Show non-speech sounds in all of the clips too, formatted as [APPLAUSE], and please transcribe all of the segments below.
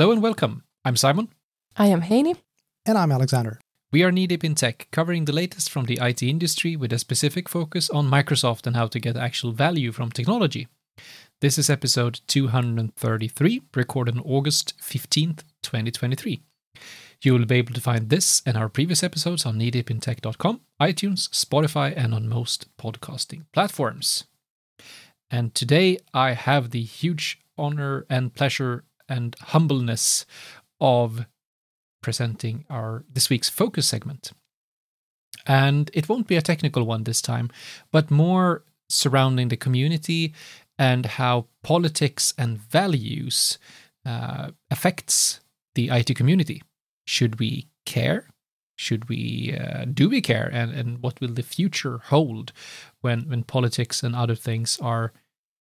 Hello and welcome. I'm Simon. I am Heini. And I'm Alexander. We are Knee Deep in Tech, covering the latest from the IT industry with a specific focus on Microsoft and how to get actual value from technology. This is episode 233, recorded on August 15th, 2023. You will be able to find this and our previous episodes on kneedeepintech.com, iTunes, Spotify, and on most podcasting platforms. And today I have the huge honor and pleasure and humbleness of presenting our this week's focus segment. And it won't be a technical one this time, but more surrounding the community and how politics and values uh, affects the IT community. Should we care? Should we uh, do we care? And and what will the future hold when when politics and other things are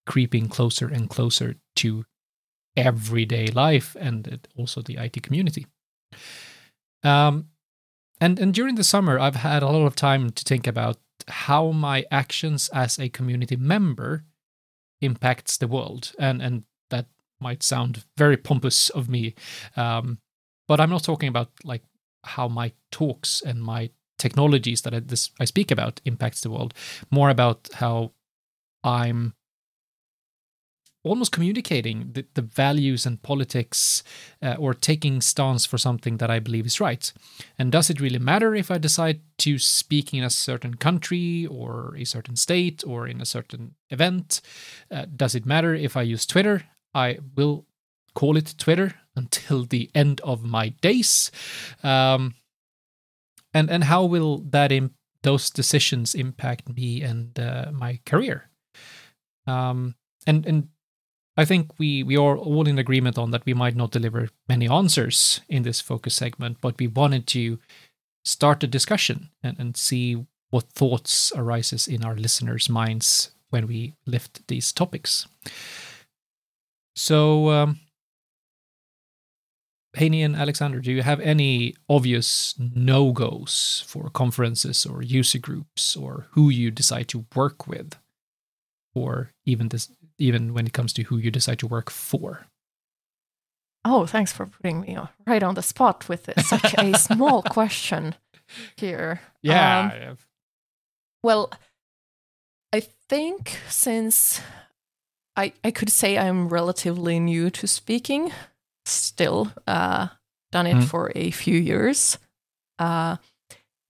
creeping closer and closer to everyday life and also the IT community. Um, and and during the summer, I've had a lot of time to think about how my actions as a community member impacts the world, and and that might sound very pompous of me, um, but I'm not talking about like how my talks and my technologies that I, this, I speak about impacts the world. More about how I'm almost communicating the, the values and politics uh, or taking stance for something that I believe is right. And does it really matter if I decide to speak in a certain country or a certain state or in a certain event? Uh, does it matter if I use Twitter? I will call it Twitter [LAUGHS] until the end of my days. Um, and and how will that Im- those decisions impact me and uh, my career? Um, and and I think we we are all in agreement on that we might not deliver many answers in this focus segment, but we wanted to start a discussion and, and see what thoughts arises in our listeners' minds when we lift these topics. So, um, Heini and Alexander, do you have any obvious no goes for conferences or user groups or who you decide to work with? Or even this even when it comes to who you decide to work for. Oh, thanks for putting me right on the spot with such a [LAUGHS] small question here. Yeah. Um, well, I think since I I could say I'm relatively new to speaking, still uh, done it mm. for a few years. Uh,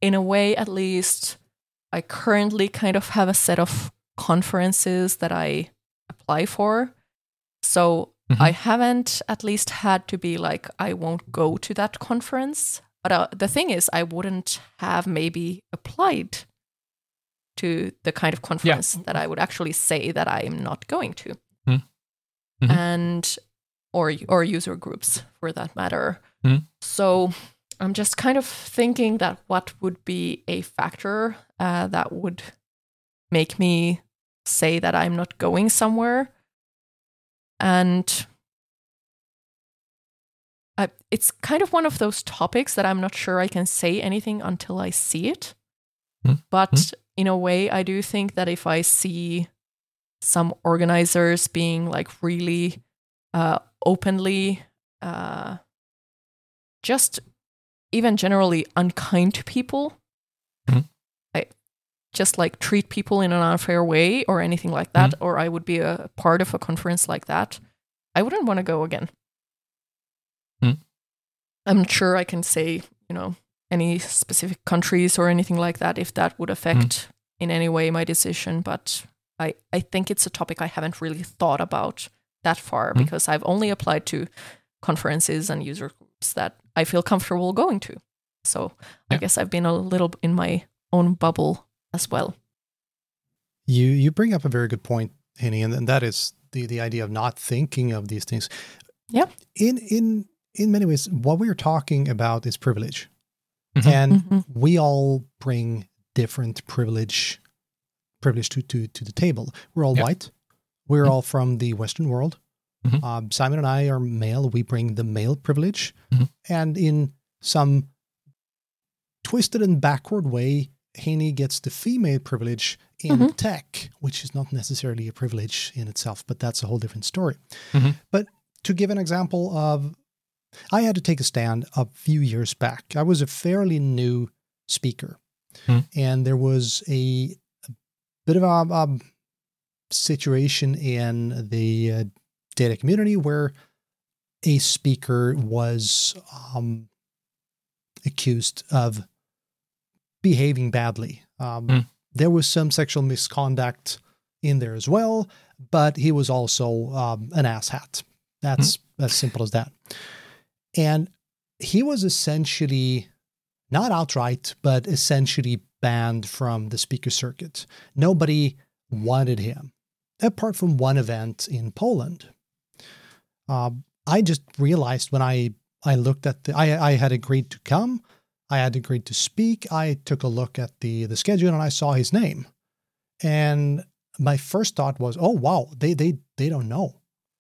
in a way, at least, I currently kind of have a set of conferences that I apply for. So mm-hmm. I haven't at least had to be like, I won't go to that conference. But uh, the thing is, I wouldn't have maybe applied to the kind of conference yeah. that I would actually say that I am not going to. Mm-hmm. mm-hmm. And or or user groups for that matter. Mm-hmm. So I'm just kind of thinking that what would be a factor uh, that would make me say that I'm not going somewhere. And I, it's kind of one of those topics that I'm not sure I can say anything until I see it. Mm-hmm. But mm-hmm. in a way, I do think that if I see some organizers being like really uh, openly, uh, just even generally unkind to people, just like treat people in an unfair way or anything like that, mm-hmm. or I would be a part of a conference like that, I wouldn't want to go again. Mm-hmm. I'm not sure I can say, you know, any specific countries or anything like that if that would affect mm-hmm. in any way my decision, but I, I think it's a topic I haven't really thought about that far mm-hmm. because I've only applied to conferences and user groups that I feel comfortable going to. So yeah. I guess I've been a little in my own bubble as well. You you bring up a very good point, Heini, and, and that is the the idea of not thinking of these things. Yeah. In in in many ways, what we're talking about is privilege, mm-hmm. and mm-hmm. we all bring different privilege privilege to to to the table. We're all white. We're mm-hmm. all from the Western world. Mm-hmm. Um, Simon and I are male. We bring the male privilege, mm-hmm. and in some twisted and backward way, Heini gets the female privilege in mm-hmm. tech, which is not necessarily a privilege in itself, but that's a whole different story. Mm-hmm. But to give an example of I had to take a stand a few years back. I was a fairly new speaker, hmm. and there was a, a bit of a, a, situation in the uh, data community where a speaker was um, accused of behaving badly. Um, mm. There was some sexual misconduct in there as well, but he was also um, an asshat. That's mm. as simple as that. And he was essentially not outright, but essentially banned from the speaker circuit. Nobody wanted him, apart from one event in Poland. Uh, I just realized when I I looked at the I I had agreed to come, I had agreed to speak. I took a look at the the schedule and I saw his name, and my first thought was, oh wow, they they they don't know.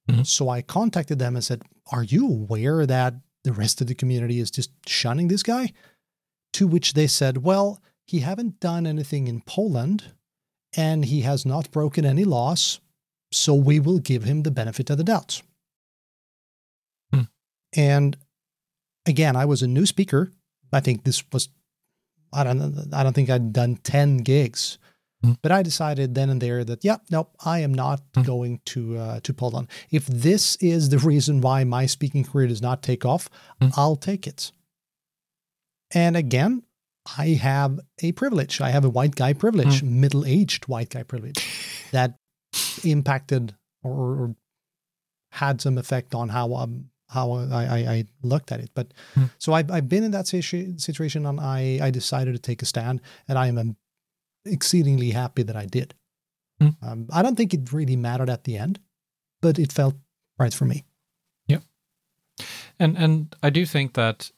Mm-hmm. So I contacted them and said, are you aware that the rest of the community is just shunning this guy? To which they said, well, he haven't done anything in Poland, and he has not broken any laws, so we will give him the benefit of the doubt. Hmm. And again, I was a new speaker. I think this was I don't I don't think I'd done 10 gigs. Mm. But I decided then and there that yeah, nope, I am not mm. going to uh, to Poland. If this is the reason why my speaking career does not take off, mm. I'll take it. And again, I have a privilege. I have a white guy privilege, mm. middle-aged white guy privilege that impacted or, or, had some effect on how um, how I, I, I, looked at it. But mm. so I've, I've been in that situ- situation and I, I decided to take a stand and I am exceedingly happy that I did. Mm. Um, I don't think it really mattered at the end, but it felt right for me. Yeah. And, and I do think that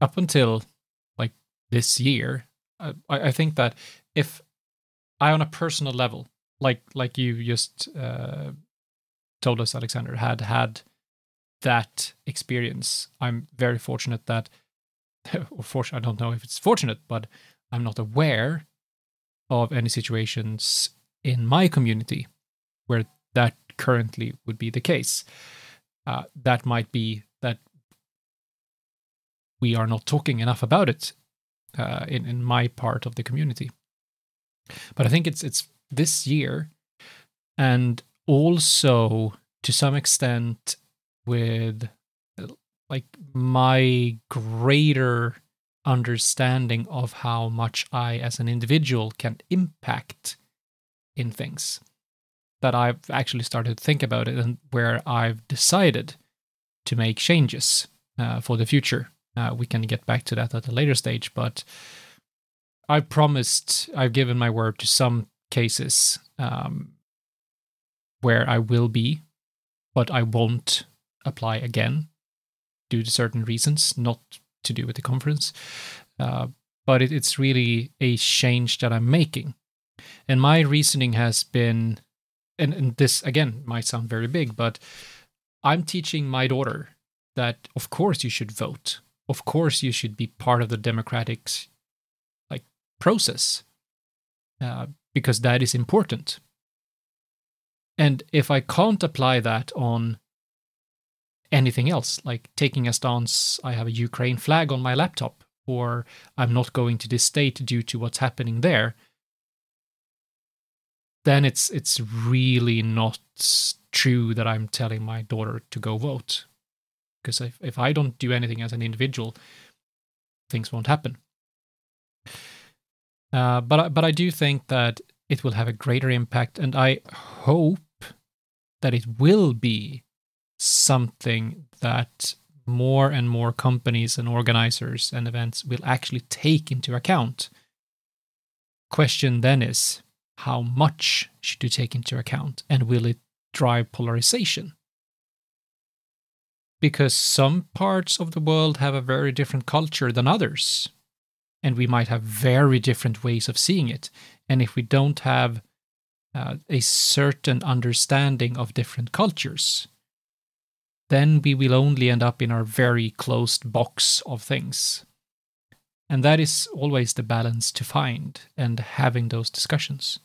up until like this year, I, I think that if I, on a personal level, like like you just uh, told us, Alexander, had had that experience. I'm very fortunate that, [LAUGHS] or fortunate, I don't know if it's fortunate, but I'm not aware of any situations in my community where that currently would be the case. Uh, that might be that we are not talking enough about it uh, in in my part of the community. But I think it's it's this year, and also to some extent with like my greater understanding of how much I as an individual can impact in things that I've actually started to think about it and where I've decided to make changes uh, for the future. Uh, we can get back to that at a later stage, but I've promised, I've given my word to some cases um, where I will be, but I won't apply again due to certain reasons, not to do with the conference. Uh, but it, it's really a change that I'm making. And my reasoning has been, and, and this again might sound very big, but I'm teaching my daughter that, of course, you should vote. Of course, you should be part of the democratic like process uh, because that is important. And if I can't apply that on anything else, like taking a stance, I have a Ukraine flag on my laptop, or I'm not going to this state due to what's happening there, then it's it's really not true that I'm telling my daughter to go vote. Because if, if I don't do anything as an individual, things won't happen. Uh, but but I do think that it will have a greater impact, and I hope that it will be something that more and more companies and organizers and events will actually take into account. Question then is how much should you take into account and will it drive polarization? Because some parts of the world have a very different culture than others, and we might have very different ways of seeing it. And if we don't have uh, a certain understanding of different cultures, then we will only end up in our very closed box of things. And that is always the balance to find and having those discussions.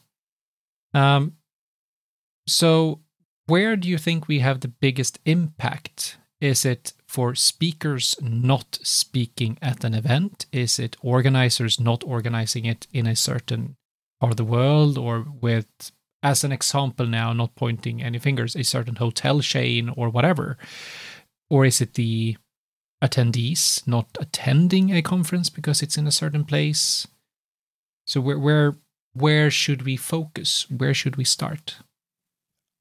Um, so, where do you think we have the biggest impact Is it for speakers not speaking at an event? Is it organizers not organizing it in a certain part of the world or with, as an example now, not pointing any fingers, a certain hotel chain or whatever? Or is it the attendees not attending a conference because it's in a certain place? So where where where should we focus? Where should we start?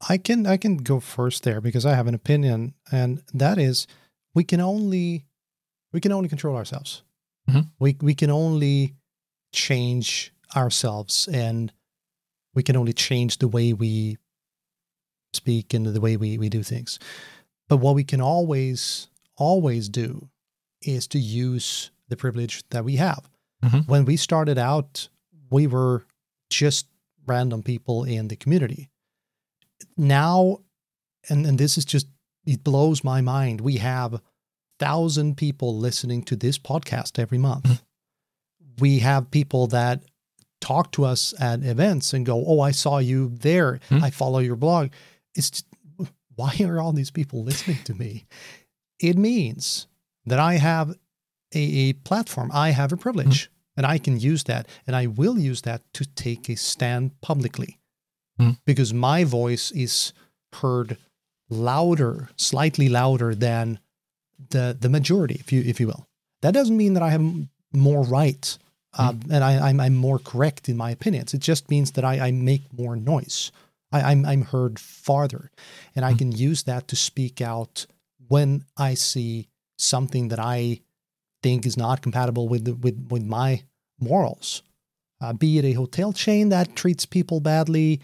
I can I can go first there because I have an opinion, and that is we can only we can only control ourselves. Mm-hmm. We we can only change ourselves, and we can only change the way we speak and the way we, we do things. But what we can always always do is to use the privilege that we have. Mm-hmm. When we started out, we were just random people in the community now, and, and this is just, it blows my mind. We have thousand people listening to this podcast every month. Mm-hmm. We have people that talk to us at events and go, "Oh, I saw you there. Mm-hmm. I follow your blog." It's just, why are all these people listening to me? It means that I have a, a platform. I have a privilege, mm-hmm. and I can use that, and I will use that to take a stand publicly mm. because my voice is heard louder, slightly louder than the the majority, if you if you will. That doesn't mean that I have more right uh, mm. and I, am I'm, I'm more correct in my opinions. It just means that I, I make more noise. I, I'm I'm heard farther, and I mm. can use that to speak out when I see something that I think is not compatible with with with my morals. Uh, be it a hotel chain that treats people badly,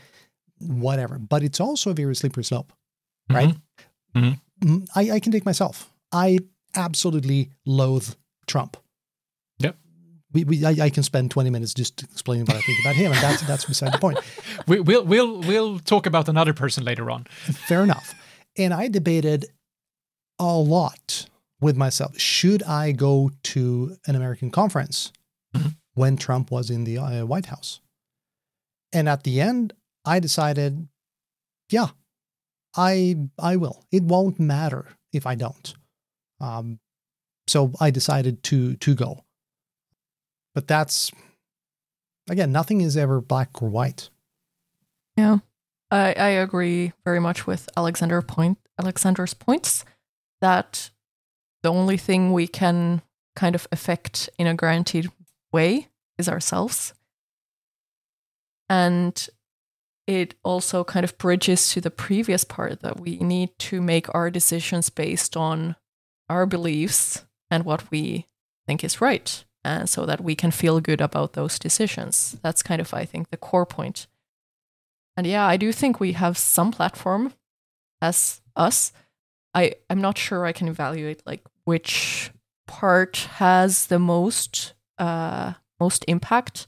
whatever. But it's also a very slippery slope, right? Mm-hmm. Mm-hmm. Mm, I, I can take myself. I absolutely loathe Trump. We, we, I, I, can spend 20 minutes just explaining what I think about him, and that's that's beside the point. [LAUGHS] We, we'll we'll we'll talk about another person later on. Fair enough. And I debated a lot with myself. Should I go to an American conference mm-hmm. when Trump was in the uh, White House? And at the end, I decided, yeah, I I will. It won't matter if I don't. Um, so I decided to to go. But that's again, nothing is ever black or white. Yeah, I I agree very much with Alexander point Alexander's points that the only thing we can kind of affect in a guaranteed way is ourselves. And it also kind of bridges to the previous part that we need to make our decisions based on our beliefs and what we think is right and so that we can feel good about those decisions. That's kind of i think the core point. point. And yeah i do think we have some platform as us. I i'm not sure i can evaluate like which part has the most uh most impact.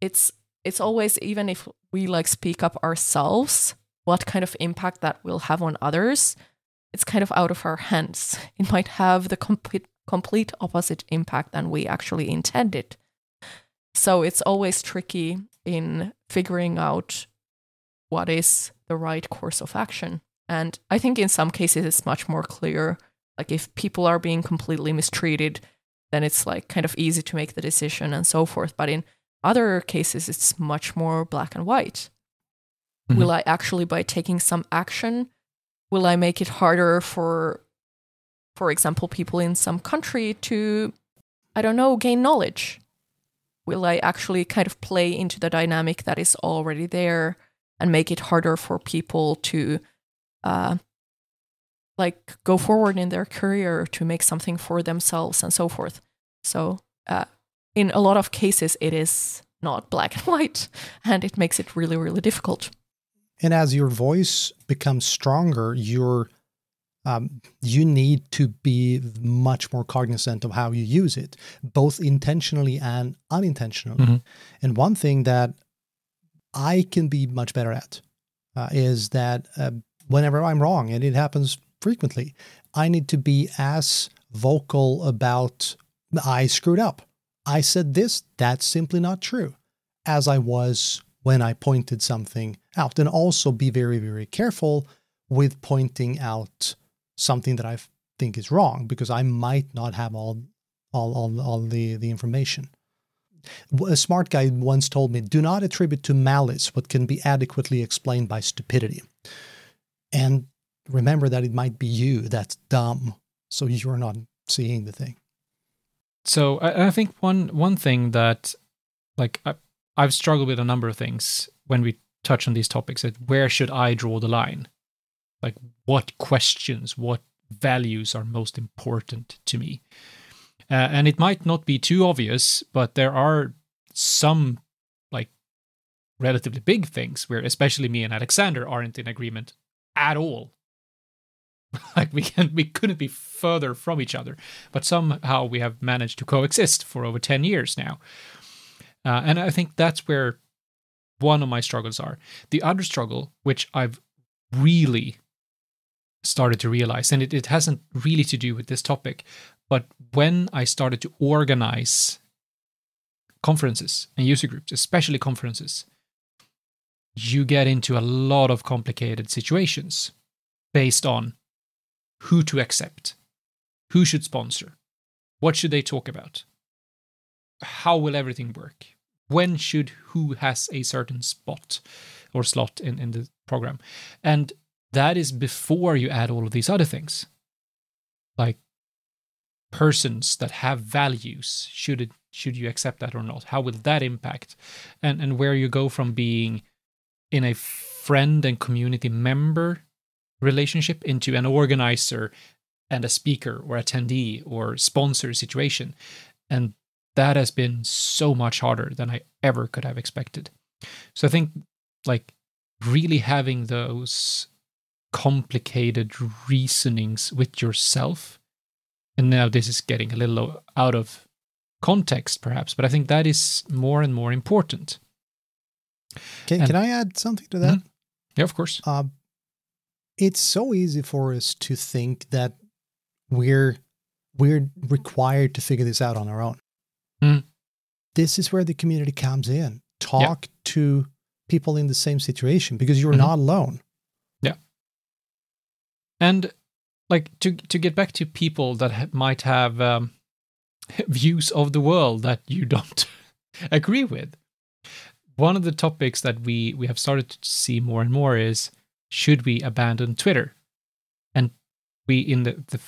It's it's always even if we like speak up ourselves what kind of impact that will have on others it's kind of out of our hands. [LAUGHS] It might have the complete complete opposite impact than we actually intended so it's always tricky in figuring out what is the right course of action and i think in some cases it's much more clear like if people are being completely mistreated then it's like kind of easy to make the decision and so forth but in other cases, it's much more black and white. Mm-hmm. Will I actually, by taking some action, will I make it harder for, for example, people in some country to, I don't know, gain knowledge? Will I actually kind of play into the dynamic that is already there and make it harder for people to, uh, like, go forward in their career to make something for themselves and so forth? So, uh, in a lot of cases, it is not black and [LAUGHS] white, and it makes it really, really difficult. And as your voice becomes stronger, you're um, you need to be much more cognizant of how you use it, both intentionally and unintentionally. Mm-hmm. And one thing that I can be much better at uh, is that uh, whenever I'm wrong, and it happens frequently, I need to be as vocal about I screwed up. I said this, that's simply not true, as I was when I pointed something out. And also be very, very careful with pointing out something that I've think is wrong because I might not have all all all, all the, the information. A smart guy once told me, do not attribute to malice what can be adequately explained by stupidity. And remember that it might be you that's dumb, so you're not seeing the thing. So I, I think one one thing that like I, I've struggled with a number of things when we touch on these topics that where should I draw the line? Like what questions, what values are most important to me? Uh, and it might not be too obvious, but there are some like relatively big things where especially me and Alexander aren't in agreement at all. [LAUGHS] like we can we couldn't be further from each other, but somehow we have managed to coexist for over 10 years now. Uh, and I think that's where one of my struggles are. The other struggle, which I've really started to realize, and it, it hasn't really to do with this topic, but when I started to organize conferences and user groups, especially conferences, you get into a lot of complicated situations based on who to accept, who should sponsor, what should they talk about, how will everything work, when should who has a certain spot or slot in, in the program. And that is before you add all of these other things. Like persons that have values, should it should you accept that or not? How will that impact? And and where you go from being in a friend and community member relationship into an organizer and a speaker or attendee or sponsor situation. And that has been so much harder than I ever could have expected. So I think like really having those complicated reasonings with yourself. And now this is getting a little out of context, perhaps, but I think that is more and more important. Can, and, can I add something to that? Mm-hmm. Yeah, of course. Uh, it's so easy for us to think that we're we're required to figure this out on our own. Mm. This is where the community comes in. Talk yeah. to people in the same situation because you're mm-hmm. not alone. And like to to get back to people that ha- might have um, [LAUGHS] views of the world that you don't [LAUGHS] agree with. One of the topics that we we have started to see more and more is should we abandon Twitter? And we in the, the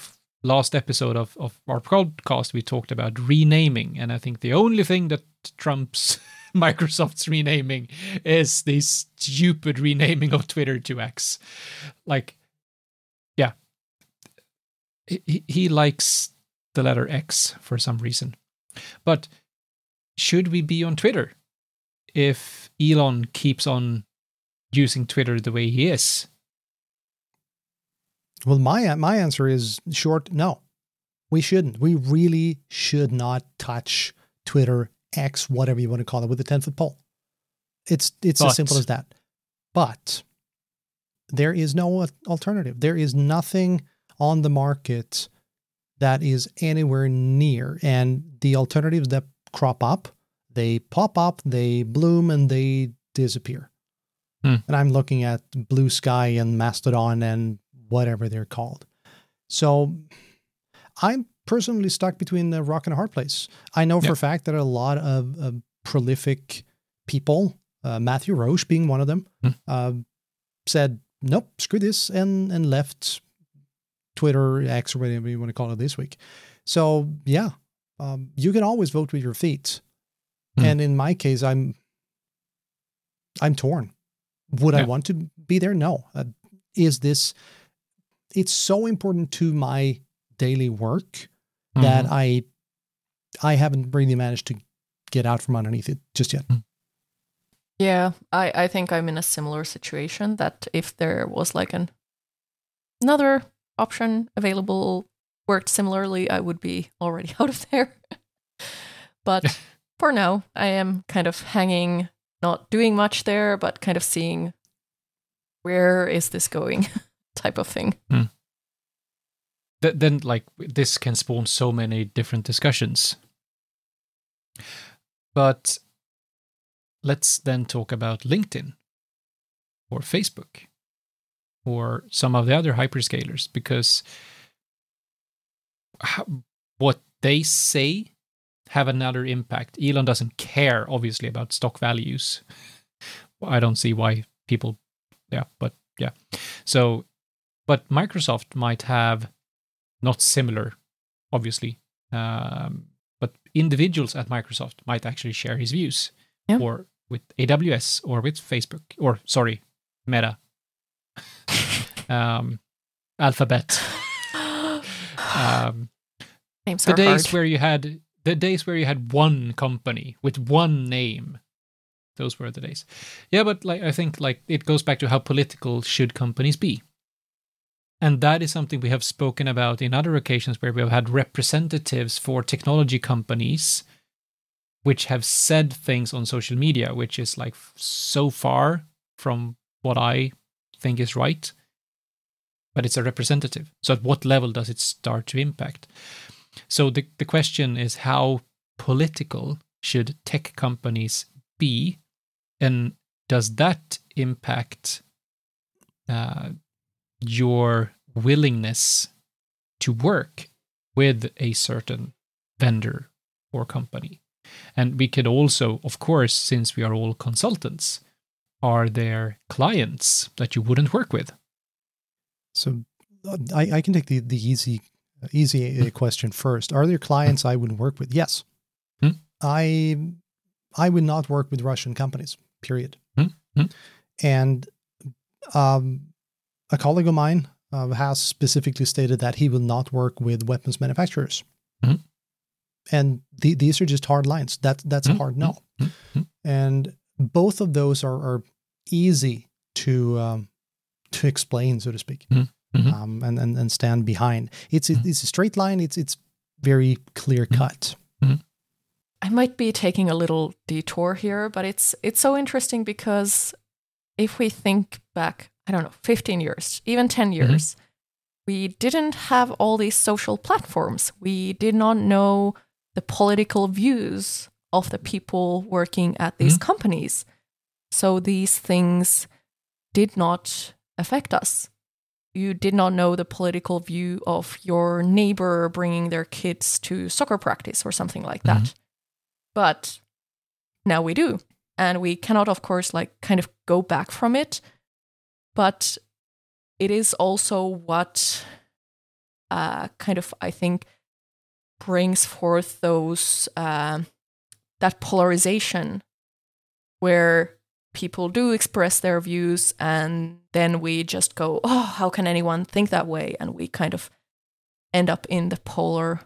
last episode of, of our podcast, we talked about renaming. And I think the only thing that trumps [LAUGHS] Microsoft's renaming is this stupid renaming of Twitter to X. Like, he, he likes the letter X for some reason. But should we be on Twitter if Elon keeps on using Twitter the way he is? Well, my my answer is short no. We shouldn't. We really should not touch Twitter, X, whatever you want to call it, with a 10 foot pole. It's it's but. as simple as that. But there is no alternative. There is nothing on the market that is anywhere near. And the alternatives that crop up, they pop up, they bloom, and they disappear. Hmm. And I'm looking at Blue Sky and Mastodon and whatever they're called. So I'm personally stuck between the rock and a hard place. I know for a fact that a lot of, of prolific people, uh, Matthew Roche being one of them, mm. uh, said, nope, screw this, and, and left Twitter, X, or whatever you want to call it this week. So, yeah, um, you can always vote with your feet. Mm. And in my case, I'm I'm torn. Would yeah. I want to be there? No. Uh, is this it's so important to my daily work mm-hmm. that I I haven't really managed to get out from underneath it just yet. Mm. Yeah, I I think I'm in a similar situation that if there was like an another option available worked similarly, I would be already [LAUGHS] out of there. but [LAUGHS] for now, I am kind of hanging, not doing much there, but kind of seeing where is this going [LAUGHS] type of thing. Mm. Th- then, like, this can spawn so many different discussions. But let's then talk about LinkedIn or Facebook or some of the other hyperscalers because what they say have another impact. Elon doesn't care, obviously, about stock values. I don't see why people, yeah, but yeah. So, but Microsoft might have not similar, obviously, um, but individuals at Microsoft might actually share his views, yeah. or with AWS, or with Facebook, or sorry, Meta, um, Alphabet. [GASPS] um, Names the days hard. where you had the days where you had one company with one name those were the days yeah but like i think like it goes back to how political should companies be and that is something we have spoken about in other occasions where we have had representatives for technology companies which have said things on social media which is like so far from what i think is right but it's a representative so at what level does it start to impact so the, the question is how political should tech companies be? And does that impact uh, your willingness to work with a certain vendor or company? And we could also, of course, since we are all consultants, are there clients that you wouldn't work with? So uh, I, I can take the, the easy easy uh, question first. Are there clients I would work with? Yes. Hmm? I I would not work with Russian companies. Period. Hmm? Hmm? And um, a colleague of mine uh, has specifically stated that he will not work with weapons manufacturers. Hmm? And the, these are just hard lines. That that's a Hmm? hard no. Hmm? Hmm? And both of those are, are easy to um, to explain, so to speak Mhm. um, and, and and stand behind. It's Mhm. it's a straight line. It's it's very clear cut. I might be taking a little detour here, but it's it's so interesting because if we think back, I don't know, 15 years, even 10 years, we didn't have all these social platforms. We did not know the political views of the people working at these companies. So these things did not affect us. You did not know the political view of your neighbor bringing their kids to soccer practice or something like that. But now we do. And we cannot of course like kind of go back from it. But it is also what uh, kind of i think brings forth those uh, that polarization where people do express their views and then we just go oh how can anyone think that way and we kind of end up in the polar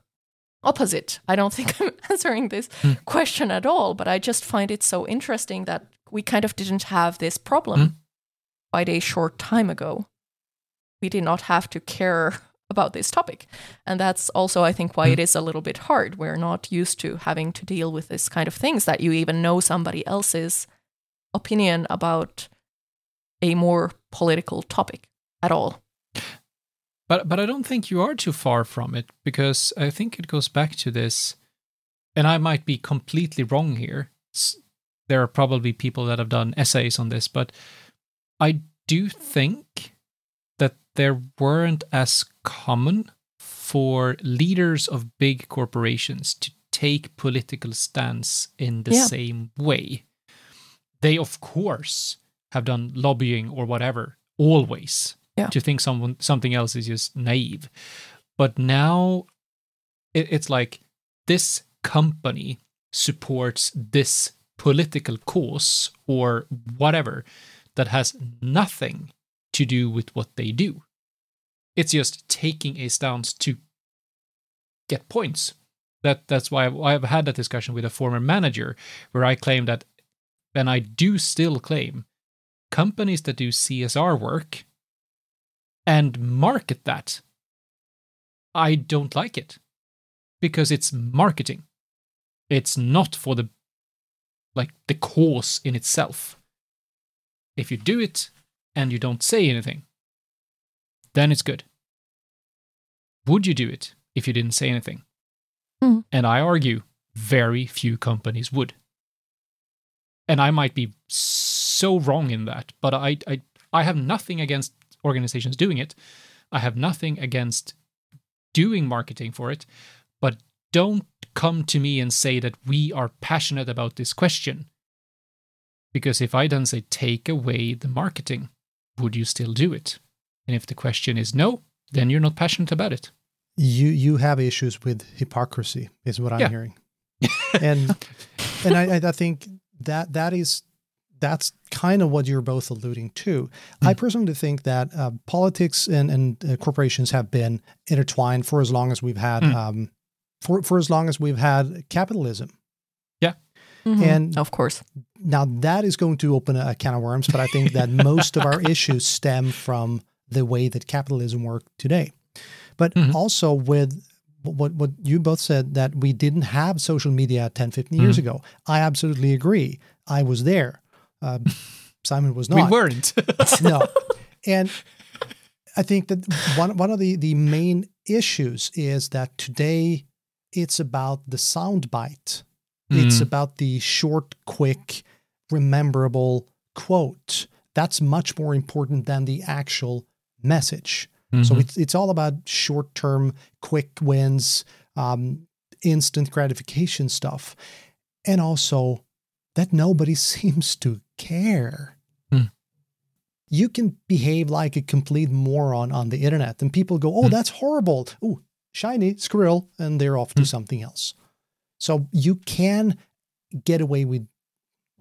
opposite. I don't think I'm [LAUGHS] answering this Mm. question at all, but I just find it so interesting that we kind of didn't have this problem Mm. quite a short time ago. We did not have to care [LAUGHS] about this topic. And that's also, I think, why Mm. it is a little bit hard. We're not used to having to deal with this kind of things that you even know somebody else's opinion about a more political topic at all. But but I don't think you are too far from it because I think it goes back to this, and I might be completely wrong here. There are probably people that have done essays on this, but I do think that there weren't as common for leaders of big corporations to take political stance in the Yeah. same way. They of course have done lobbying or whatever always Yeah. to think someone something else is just naive. But now it, it's like this company supports this political cause or whatever that has nothing to do with what they do. It's just taking a stance to get points. That that's why I've, I've had that discussion with a former manager where I claim that, and I do still claim, companies that do CSR work and market that, I don't like it because it's marketing. It's not for the like the cause in itself. If you do it and you don't say anything, then it's good. Would you do it if you didn't say anything? Mhm. And I argue very few companies would. And I might be so wrong in that, but I, I, I have nothing against organizations doing it. I have nothing against doing marketing for it, but don't come to me and say that we are passionate about this question. Because if I then say take away the marketing, would you still do it? And if the question is no, then you're not passionate about it. You you have issues with hypocrisy, is what I'm yeah. hearing. and and I, I think that that is that's kind of what you're both alluding to. Mm. I personally think that uh, politics and, and uh, corporations have been intertwined for as long as we've had mm. um, for for as long as we've had capitalism. Yeah, mm-hmm. and of course, now that is going to open a, a can of worms. But I think that [LAUGHS] most of our issues stem from the way that capitalism worked today. But mm-hmm. also with what what you both said that we didn't have social media 10 15 mm-hmm. years ago i absolutely agree i was there uh, [LAUGHS] Simon was not. We weren't. [LAUGHS] no. And I think that one, one of the, the main issues is that today it's about the sound bite. Mm. It's about the short, quick, rememberable quote. That's much more important than the actual message. Mm-hmm. So it's it's all about short term, quick wins, um, instant gratification stuff, and also that nobody [LAUGHS] seems to care. Hmm. You can behave like a complete moron on the internet, and people go, "Oh, hmm. that's horrible." Oh, shiny squirrel, and they're off to hmm. something else. So you can get away with.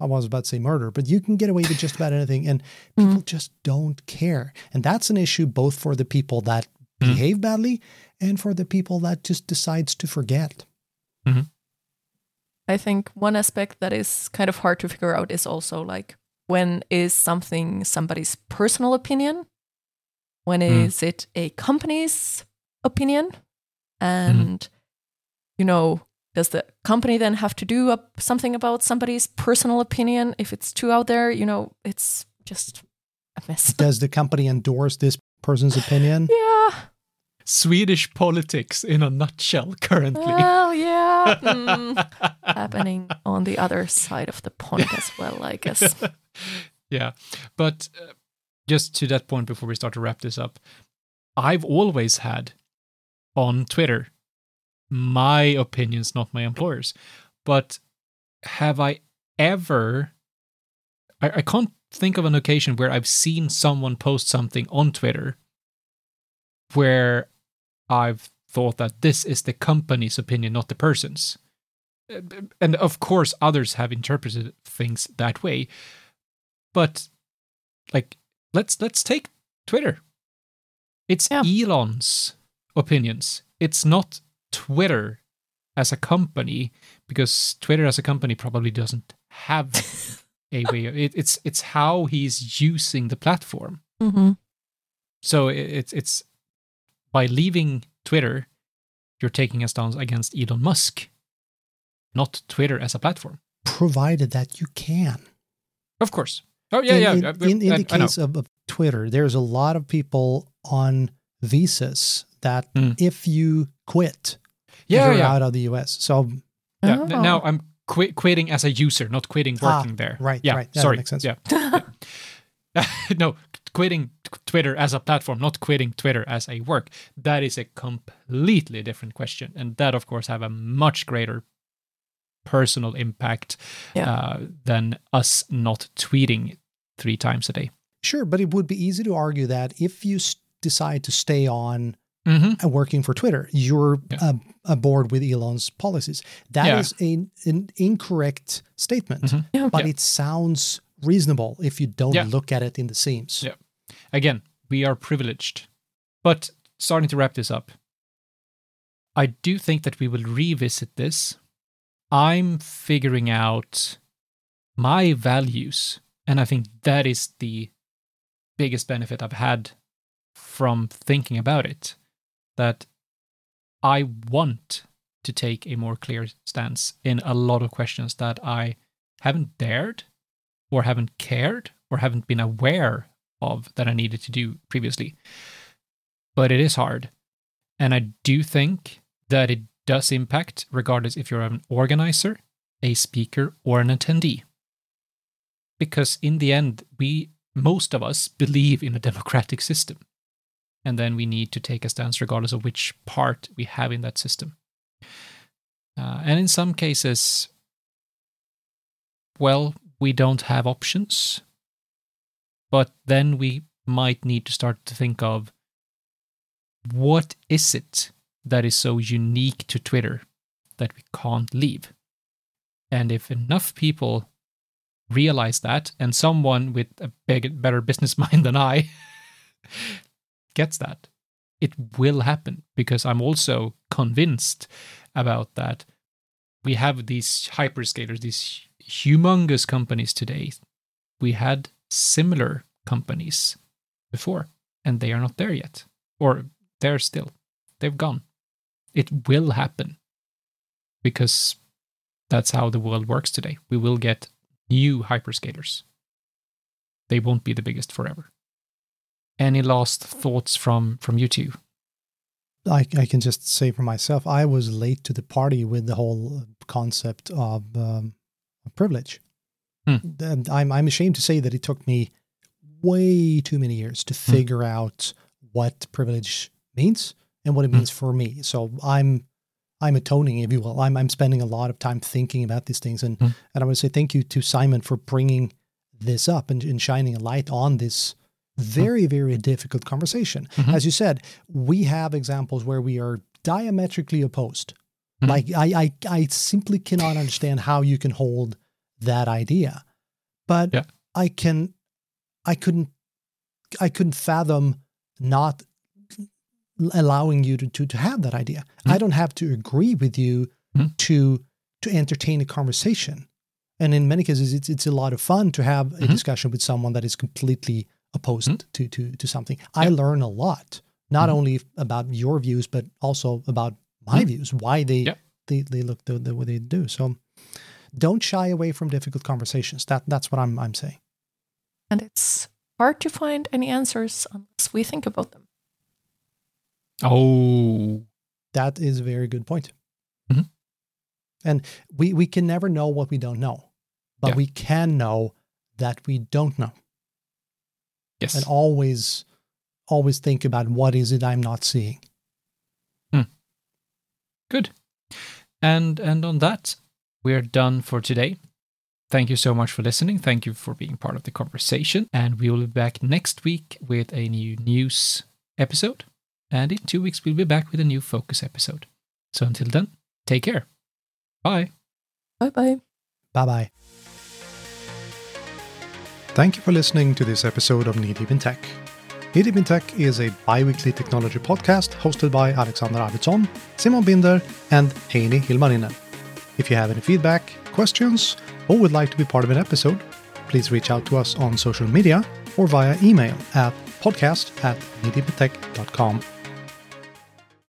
I was about to say murder, but you can get away with just about anything, and people just don't care. And that's an issue both for the people that hmm. behave badly and for the people that just decides to forget. Mm-hmm. I think one aspect that is kind of hard to figure out is also like when is something somebody's personal opinion? When is mm. it a company's opinion? And, mm. you know, does the company then have to do a, something about somebody's personal opinion if it's too out there? You know, it's just a mess. [LAUGHS] Does the company endorse this person's opinion? yeah. Swedish politics in a nutshell currently. Well, yeah. [LAUGHS] Mm, happening on the other side of the pond as well, I guess. [LAUGHS] yeah. But uh, just to that point before we start to wrap this up, I've always had on Twitter my opinions, not my employer's. But have I ever. I, I can't think of an occasion where I've seen someone post something on Twitter where I've thought that this is the company's opinion, not the person's. And of course, others have interpreted things that way. But like, let's let's take Twitter. It's yeah. Elon's opinions. It's not Twitter as a company because Twitter as a company probably doesn't have [LAUGHS] a way. Of, it, it's it's how he's using the platform. Mm-hmm. So it, it's it's by leaving Twitter, you're taking a stance against Elon Musk, not Twitter as a platform. Provided that you can. Of course. Oh, yeah, in, yeah. In, uh, in, in the case of, of, Twitter, there's a lot of people on visas that mm. if you quit, yeah, you're yeah. out of the US. So, yeah. Oh. Now I'm quit, quitting as a user, not quitting ah, working ah, there. Right, yeah, right. Yeah, sorry. makes sense. Yeah. yeah. [LAUGHS] no, quitting Twitter as a platform, not quitting Twitter as a work. That is a completely different question, and that, of course, have a much greater personal impact yeah. uh, than us not tweeting three times a day. Sure, but it would be easy to argue that if you decide to stay on mm-hmm. working for Twitter, you're yeah. uh, aboard with Elon's policies. That yeah. is a, an incorrect statement, mm-hmm. but it sounds reasonable if you don't look at it in the seams. Yeah. Again, we are privileged. But starting to wrap this up, I do think that we will revisit this. I'm figuring out my values, and I think that is the biggest benefit I've had from thinking about it. That I want to take a more clear stance in a lot of questions that I haven't dared or haven't cared or haven't been aware of that I needed to do previously. But it is hard. And I do think that it does impact, regardless if you're an organizer, a speaker, or an attendee. Because in the end, we, most of us, believe in a democratic system. And then we need to take a stance regardless of which part we have in that system. Uh, and in some cases, well, we don't have options, but then we might need to start to think of what is it that is so unique to Twitter that we can't leave? And if enough people realize that, and someone with a big, better business [LAUGHS] mind than I gets that, it will happen because I'm also convinced about that. We have these hyperscalers, these humongous companies today. We had similar companies before, and they are not there yet. Or they're still. They've gone. It will happen because that's how the world works today. We will get new hyperscalers. They won't be the biggest forever. Any last thoughts from from you two? I, I can just say for myself, I was late to the party with the whole concept of um, privilege. Hmm. And I'm I'm ashamed to say that it took me way too many years to hmm. figure hmm. out what privilege means and what it means hmm. for me. So I'm I'm atoning, if you will. I'm I'm spending a lot of time thinking about these things, and mm. and I want to say thank you to Simon for bringing this up and, and shining a light on this very very difficult conversation. Mm-hmm. As you said, we have examples where we are diametrically opposed. Mm-hmm. Like I, I I simply cannot understand how you can hold that idea, but yeah. I can, I couldn't, I couldn't fathom not allowing you to, to, to have that idea. Mm-hmm. I don't have to agree with you mm-hmm. to to entertain a conversation. And in many cases, it's it's a lot of fun to have a mm-hmm. discussion with someone that is completely opposed mm-hmm. to to to something. I learn a lot, not mm-hmm. only about your views, but also about my mm-hmm. views, why they they, they look the, the way they do. So don't shy away from difficult conversations. That that's what I'm I'm saying. And it's hard to find any answers unless we think about them. Oh, that is a very good point. Mm-hmm. And we we can never know what we don't know, but yeah. we can know that we don't know. Yes, and always always think about what is it I'm not seeing. Hmm. Good. And and on that, we're done for today. Thank you so much for listening. Thank you for being part of the conversation. And we will be back next week with a new news episode. And in two weeks, we'll be back with a new focus episode. So until then, take care. Bye. Bye bye. Bye bye. Thank you for listening to this episode of Knee Deep in Tech. Knee Deep in Tech is a bi weekly technology podcast hosted by Alexander Arvidsson, Simon Binder, and Heini Ilmarinen. If you have any feedback, questions, or would like to be part of an episode, please reach out to us on social media or via email at podcast at kneedeepintech.com.